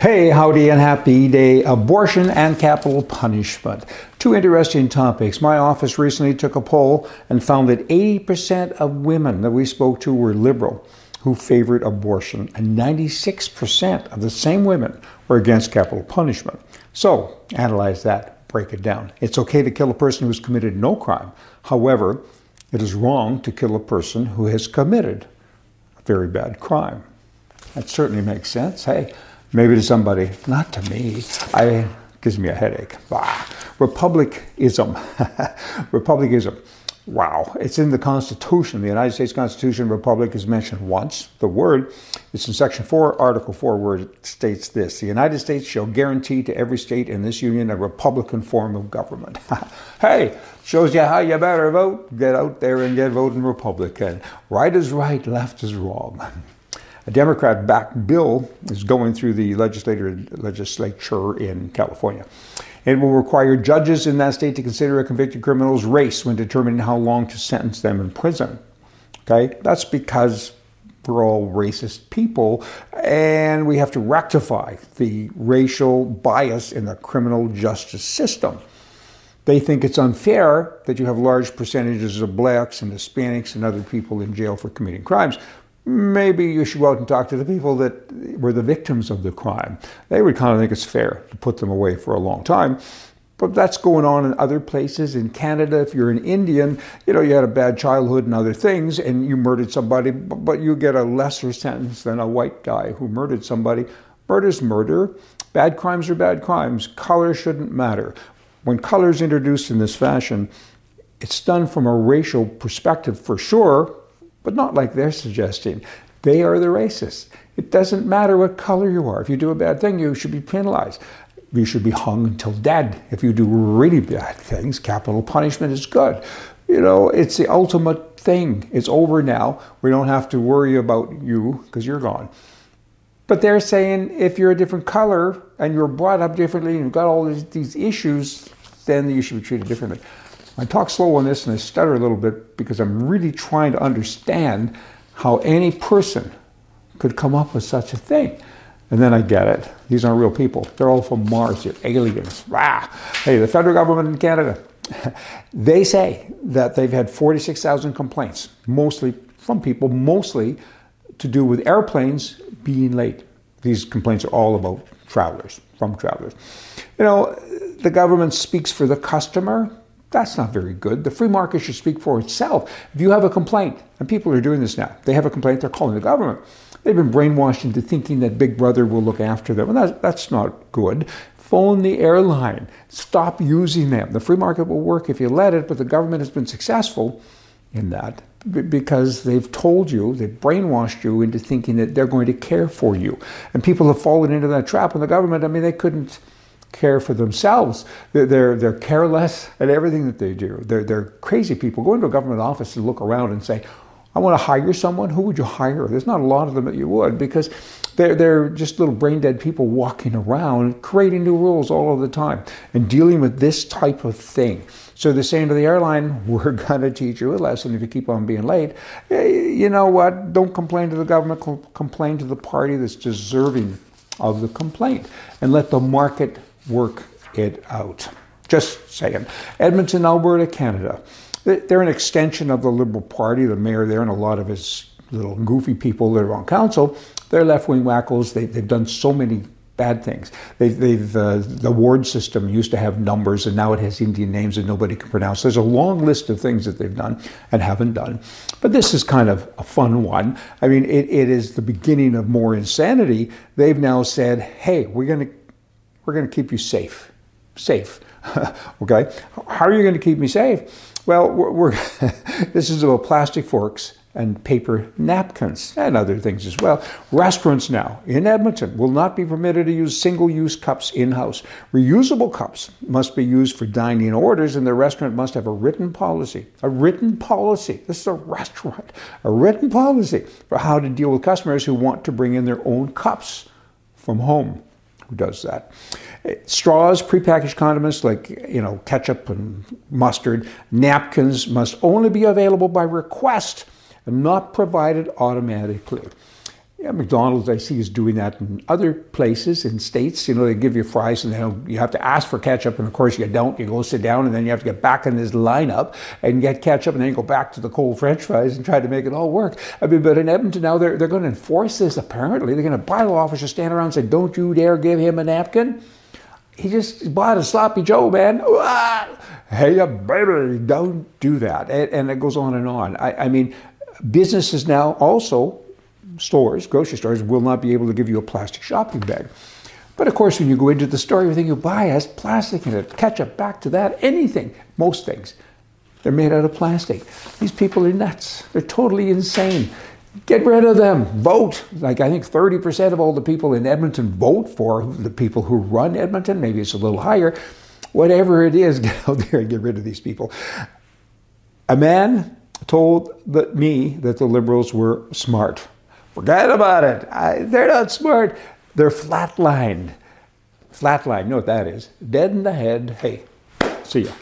Hey, howdy, and happy day. Abortion and capital punishment. Two interesting topics. My office recently took a poll and found that 80% of women that we spoke to were liberal who favored abortion, and 96% of the same women were against capital punishment. So, analyze that, break it down. It's okay to kill a person who's committed no crime. However, it is wrong to kill a person who has committed a very bad crime. That certainly makes sense. Hey, maybe to somebody, not to me. I gives me a headache. Bah. Republicism. Republicism. Wow. It's in the Constitution. The United States Constitution, Republic is mentioned once. The word, it's in Section 4, Article 4, where it states this The United States shall guarantee to every state in this union a Republican form of government. hey, shows you how you better vote. Get out there and get voting Republican. Right is right, left is wrong. A Democrat backed bill is going through the legislature, legislature in California. It will require judges in that state to consider a convicted criminal's race when determining how long to sentence them in prison. Okay? That's because we're all racist people and we have to rectify the racial bias in the criminal justice system. They think it's unfair that you have large percentages of blacks and Hispanics and other people in jail for committing crimes maybe you should go out and talk to the people that were the victims of the crime. They would kind of think it's fair to put them away for a long time. But that's going on in other places. In Canada, if you're an Indian, you know, you had a bad childhood and other things, and you murdered somebody, but you get a lesser sentence than a white guy who murdered somebody. Murder's murder. Bad crimes are bad crimes. Color shouldn't matter. When color is introduced in this fashion, it's done from a racial perspective for sure, but not like they're suggesting. They are the racists. It doesn't matter what color you are. If you do a bad thing, you should be penalized. You should be hung until dead. If you do really bad things, capital punishment is good. You know, it's the ultimate thing. It's over now. We don't have to worry about you because you're gone. But they're saying if you're a different color and you're brought up differently and you've got all these, these issues, then you should be treated differently. I talk slow on this and I stutter a little bit because I'm really trying to understand how any person could come up with such a thing. And then I get it. These aren't real people. They're all from Mars. They're aliens. Rah. Hey, the federal government in Canada, they say that they've had 46,000 complaints, mostly from people, mostly to do with airplanes being late. These complaints are all about travelers, from travelers. You know, the government speaks for the customer, that's not very good. The free market should speak for itself. If you have a complaint, and people are doing this now, they have a complaint, they're calling the government. They've been brainwashed into thinking that Big Brother will look after them. And that's, that's not good. Phone the airline. Stop using them. The free market will work if you let it, but the government has been successful in that because they've told you, they've brainwashed you into thinking that they're going to care for you. And people have fallen into that trap. And the government, I mean, they couldn't care for themselves. They're, they're, they're careless at everything that they do. They're, they're crazy people. Go into a government office and look around and say, I want to hire someone. Who would you hire? There's not a lot of them that you would because they're, they're just little brain dead people walking around creating new rules all of the time and dealing with this type of thing. So they're saying to the airline, we're going to teach you a lesson if you keep on being late. Eh, you know what? Don't complain to the government, complain to the party that's deserving of the complaint and let the market work it out. Just saying. Edmonton, Alberta, Canada. They're an extension of the Liberal Party. The mayor there and a lot of his little goofy people that are on council, they're left wing wackos. They, have done so many bad things. They've, they've uh, the ward system used to have numbers and now it has Indian names that nobody can pronounce. There's a long list of things that they've done and haven't done. But this is kind of a fun one. I mean, it, it is the beginning of more insanity. They've now said, hey, we're going to we're going to keep you safe. Safe. okay? How are you going to keep me safe? Well, we're, we're this is about plastic forks and paper napkins and other things as well. Restaurants now in Edmonton will not be permitted to use single use cups in house. Reusable cups must be used for dining orders, and the restaurant must have a written policy. A written policy. This is a restaurant. A written policy for how to deal with customers who want to bring in their own cups from home who does that. Eh, straws, prepackaged condiments like you know ketchup and mustard, napkins must only be available by request and not provided automatically. Yeah, McDonald's, I see, is doing that in other places in states. You know, they give you fries and then you have to ask for ketchup, and of course you don't. You go sit down and then you have to get back in this lineup and get ketchup, and then you go back to the cold French fries and try to make it all work. I mean, but in Edmonton now, they're, they're going to enforce this apparently. They're going to bylaw officers stand around and say, Don't you dare give him a napkin. He just bought a sloppy Joe, man. Ah! Hey, baby, don't do that. And, and, it goes on and on. I, I mean, businesses now also stores, grocery stores, will not be able to give you a plastic shopping bag. But of course, when you go into the store, everything you buy has plastic in it. Ketchup, back to that, anything, most things. They're made out of plastic. These people are nuts. They're totally insane. Get rid of them. Vote. Like I think 30% of all the people in Edmonton vote for the people who run Edmonton. Maybe it's a little higher. Whatever it is, get out there and get rid of these people. A man told me that the Liberals were smart. Forget about it. I, they're not smart. They're flatlined. Flatline, you know what that is? Dead in the head. Hey, see ya.